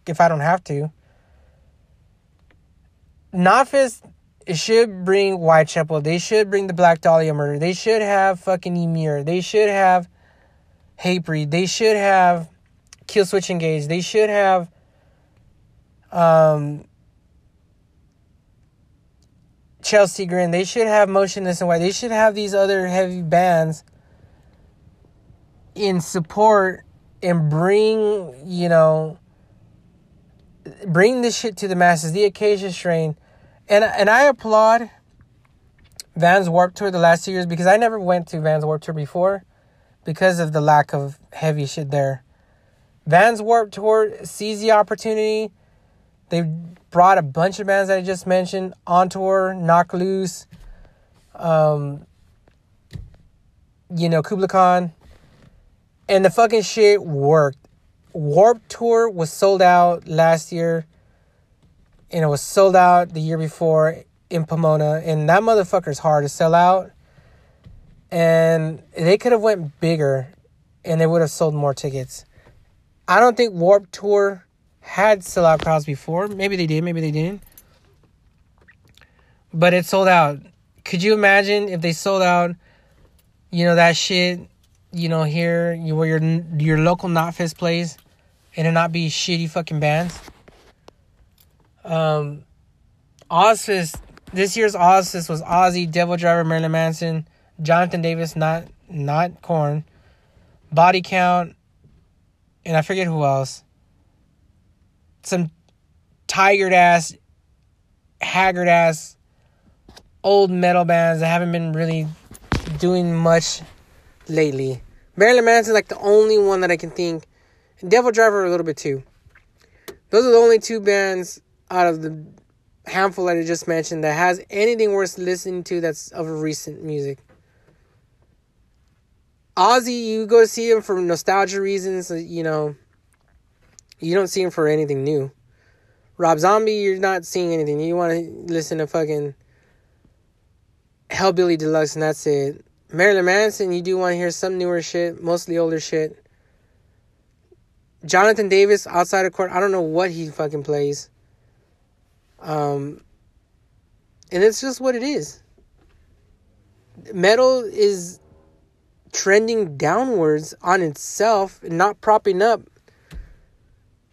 if I don't have to. Knotfest should bring Whitechapel. They should bring the Black Dahlia murder. They should have fucking Emmure. They should have Hatebreed. They should have Killswitch Engage. They should have um Chelsea Grin. They should have Motionless in White. They should have these other heavy bands in support and bring, you know, bring this shit to the masses. The Acacia Strain. And and I applaud Vans Warped Tour the last two years because I never went to Vans Warped Tour before because of the lack of heavy shit there. Vans Warped Tour sees the opportunity. They brought a bunch of bands that I just mentioned on tour, Knocked Loose, um, you know, Kublai Khan, and the fucking shit worked. Warped Tour was sold out last year, and it was sold out the year before in Pomona, and that motherfucker's hard to sell out. And they could have went bigger, and they would have sold more tickets. I don't think Warped Tour had sellout crowds before. Maybe they did, maybe they didn't. But it sold out. Could you imagine if they sold out, you know, that shit you know, here you where your your local Knotfest plays, and it not be shitty fucking bands. Um, Ozzfest this year's Ozzfest was Ozzy, Devil Driver, Marilyn Manson, Jonathan Davis, not not Korn, Body Count, and I forget who else. Some tired ass, haggard ass, old metal bands that haven't been really doing much lately. Marilyn Manson like the only one that I can think. Devil Driver a little bit too. Those are the only two bands out of the handful that I just mentioned that has anything worth listening to that's of recent music. Ozzy, you go see him for nostalgia reasons, uh, you know. You don't see him for anything new. Rob Zombie, you're not seeing anything. You want to listen to fucking Hellbilly Deluxe, and that's it. Marilyn Manson, you do want to hear some newer shit, mostly older shit. Jonathan Davis, outside of Korn, I don't know what he fucking plays. Um, and it's just what it is. Metal is trending downwards on itself, and not propping up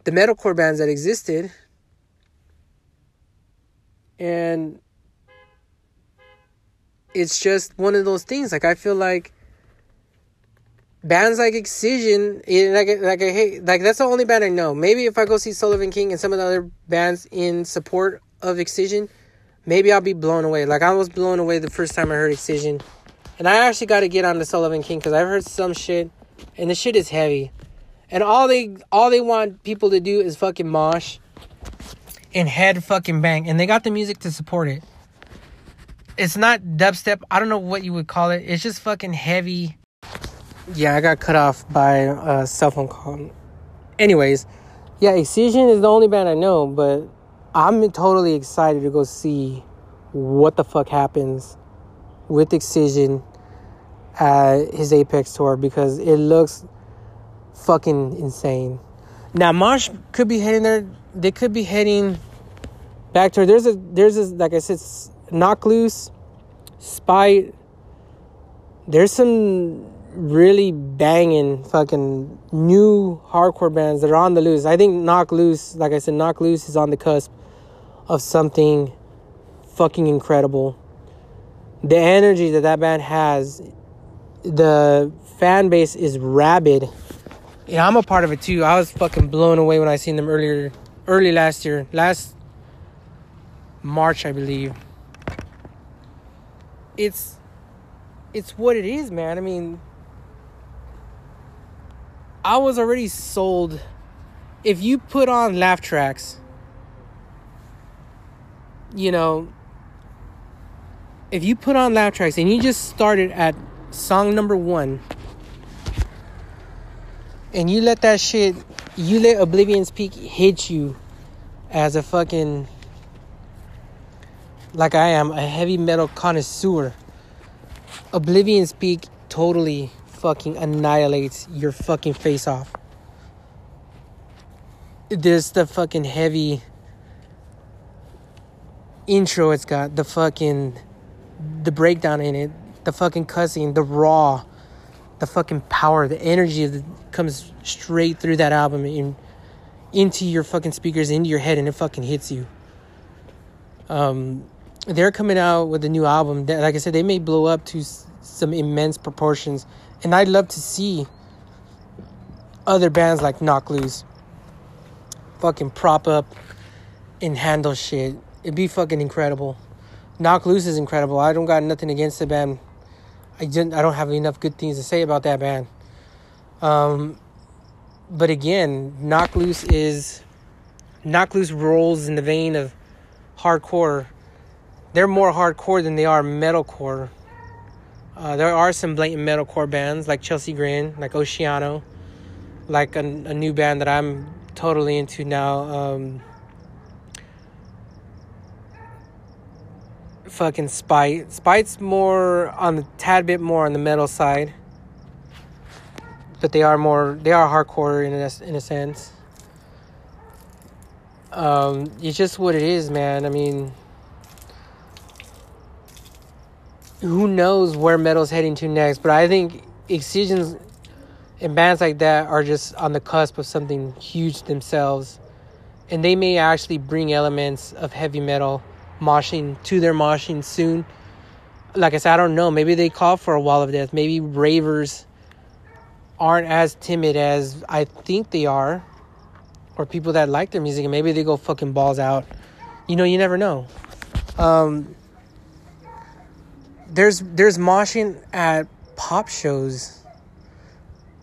the metalcore bands that existed. And it's just one of those things. Like I feel like bands like Excision, eh, like like I hate, like that's the only band I know. Maybe if I go see Sullivan King and some of the other bands in support of Excision, maybe I'll be blown away. Like I was blown away the first time I heard Excision, and I actually got to get on the Sullivan King because I've heard some shit, and the shit is heavy, and all they all they want people to do is fucking mosh, and head fucking bang, and they got the music to support it. It's not dubstep. I don't know what you would call it. It's just fucking heavy yeah, I got cut off by a cell phone call. Anyways, yeah, Excision is the only band I know, but I'm totally excited to go see what the fuck happens with Excision at his Apex tour because it looks fucking insane. Now Marsh could be heading there. They could be heading back to there's a there's a like I said, Knocked Loose, spite. There's some really banging fucking new hardcore bands that are on the loose. I think Knocked Loose, like I said, Knocked Loose is on the cusp of something fucking incredible. The energy that that band has, the fan base is rabid. Yeah, I'm a part of it too. I was fucking blown away when I seen them earlier, early last year, last March, I believe. It's, it's what it is, man. I mean, I was already sold. If you put on laugh tracks, you know, if you put on laugh tracks and you just started at song number one and you let that shit, you let Oblivion's Peak hit you as a fucking, like I am, a heavy metal connoisseur. Oblivion's Peak totally fucking annihilates your fucking face off. There's the fucking heavy intro it's got, the fucking the breakdown in it, the fucking cussing, the raw, the fucking power, the energy that comes straight through that album and into your fucking speakers, into your head, and it fucking hits you. Um, they're coming out with a new album that, like I said, they may blow up to some immense proportions and I'd love to see other bands like Knocked Loose fucking prop up and handle shit. It'd be fucking incredible. Knocked Loose is incredible. I don't got nothing against the band. I didn't. I don't have enough good things to say about that band. Um, but again, Knocked Loose is Knocked Loose rolls in the vein of hardcore. They're more hardcore than they are metalcore. Uh, there are some blatant metalcore bands like Chelsea Grin, like Oceano, like a, a new band that I'm totally into now. Um, fucking Spite. Spite's more on the tad bit more on the metal side, but they are more they are hardcore in a, in a sense. Um, it's just what it is, man. I mean who knows where metal's heading to next, but I think Excisions and bands like that are just on the cusp of something huge themselves. And they may actually bring elements of heavy metal moshing to their moshing soon. Like I said, I don't know. Maybe they call for a wall of death. Maybe ravers aren't as timid as I think they are. Or people that like their music and maybe they go fucking balls out. You know, you never know. Um, there's there's moshing at pop shows.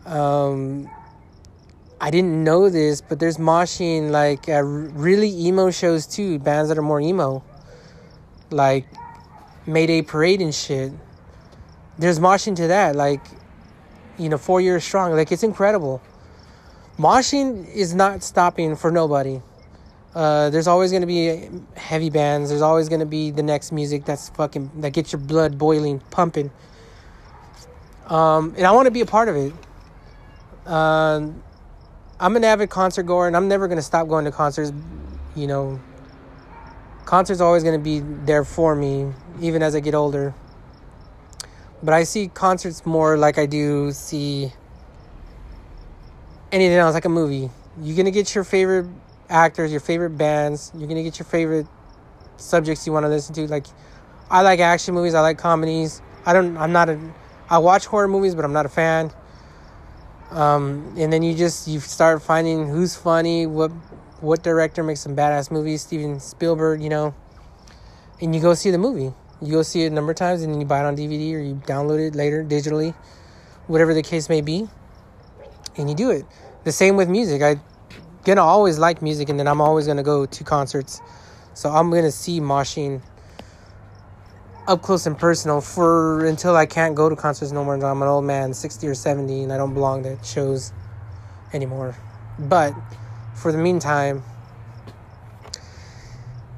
Um, I didn't know this, but there's moshing like at really emo shows too. Bands that are more emo, like Mayday Parade and shit. There's moshing to that, like you know, four years strong. Like it's incredible. Moshing is not stopping for nobody. Uh, there's always gonna be heavy bands. There's always gonna be the next music that's fucking that gets your blood boiling, pumping. Um, and I want to be a part of it. Uh, I'm an avid concert goer, and I'm never gonna stop going to concerts. You know, concerts always gonna be there for me, even as I get older. But I see concerts more like I do see anything else, like a movie. You're gonna get your favorite actors, your favorite bands. You're gonna get your favorite subjects you want to listen to. Like, I like action movies. I like comedies. I don't. I'm not a. I watch horror movies, but I'm not a fan. Um, and then you just you start finding who's funny, what what director makes some badass movies, Steven Spielberg, you know, and you go see the movie. You go see it a number of times, and then you buy it on DVD or you download it later digitally, whatever the case may be, and you do it. The same with music. I gonna always like music, and then I'm always gonna go to concerts. So I'm gonna see moshing up close and personal for until I can't go to concerts no more. I'm an old man, 60 or 70, and I don't belong to shows anymore. But for the meantime,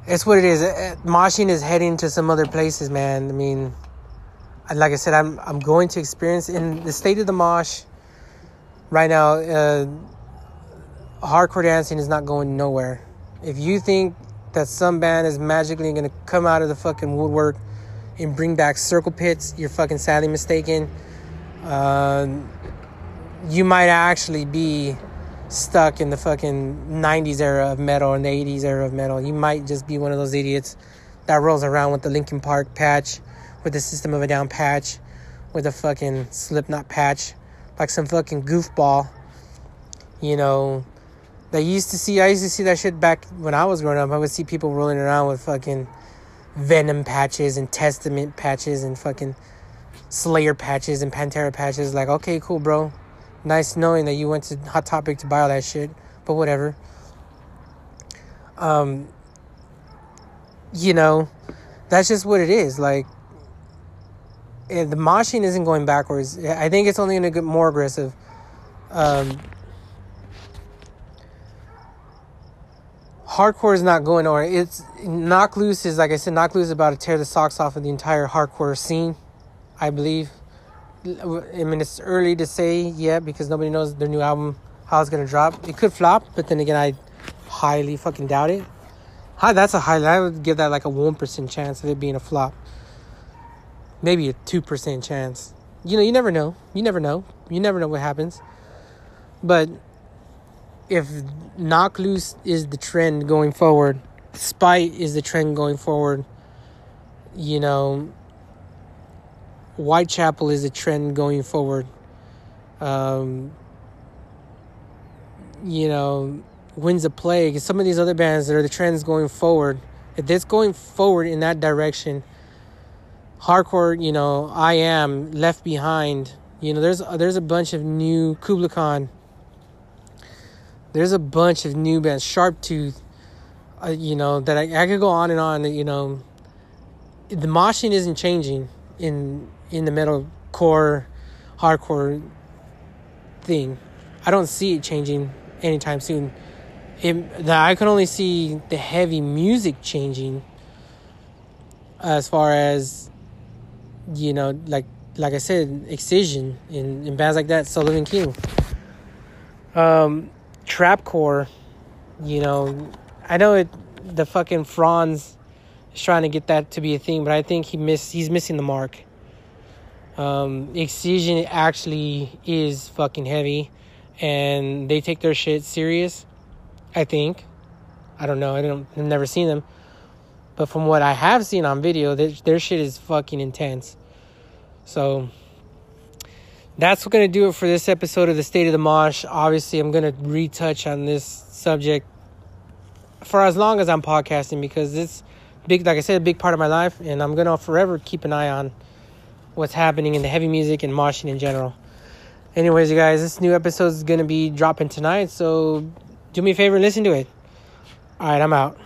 it's what it is. Uh, moshing is heading to some other places, man. I mean, like I said, I'm I'm going to experience in the state of the mosh right now. Uh, hardcore dancing is not going nowhere. If you think that some band is magically going to come out of the fucking woodwork and bring back circle pits, you're fucking sadly mistaken. Uh, you might actually be stuck in the fucking 90s era of metal and the 80s era of metal. You might just be one of those idiots that rolls around with the Linkin Park patch, with the System of a Down patch, with a fucking Slipknot patch, like some fucking goofball. You know, that used to see, I used to see that shit back when I was growing up. I would see people rolling around with fucking Venom patches and Testament patches and fucking Slayer patches and Pantera patches. Like, okay, cool, bro. Nice knowing that you went to Hot Topic to buy all that shit, but whatever. Um, you know, that's just what it is. Like, the moshing isn't going backwards. I think it's only going to get more aggressive. Um, hardcore is not going nowhere. It's Knocked Loose is like I said, Knocked Loose is about to tear the socks off of the entire hardcore scene. I believe. I mean, it's early to say yet because nobody knows their new album how it's gonna drop. It could flop, but then again, I highly fucking doubt it. Hi, that's a high. I would give that like a one percent chance of it being a flop. Maybe a two percent chance. You know, you never know. You never know. You never know what happens. But if Knocked Loose is the trend going forward, spite is the trend going forward. You know, Whitechapel is a trend going forward. Um, you know, Winds of Plague, some of these other bands that are the trends going forward. If it's going forward in that direction, hardcore, you know, I am left behind. You know, there's there's a bunch of new Kublai Khan. There's a bunch of new bands, Sharp Tooth. Uh, you know that I, I could go on and on. You know, the moshing isn't changing in in the metal core hardcore thing. I don't see it changing anytime soon. It, the, I can only see the heavy music changing as far as you know, like like I said, Excision in bands like that, Sullivan King. Um, trapcore, you know, I know it. The fucking Fronz is trying to get that to be a thing, but I think he miss he's missing the mark. Um, Excision actually is fucking heavy, and they take their shit serious. I think. I don't know. I don't. I've never seen them, but from what I have seen on video, their, their shit is fucking intense. So that's gonna do it for this episode of the State of the Mosh. Obviously, I'm gonna retouch on this subject for as long as I'm podcasting because it's big. Like I said, a big part of my life, and I'm gonna forever keep an eye on what's happening in the heavy music and moshing in general. Anyways, you guys, this new episode is gonna be dropping tonight, so do me a favor and listen to it. All right, I'm out.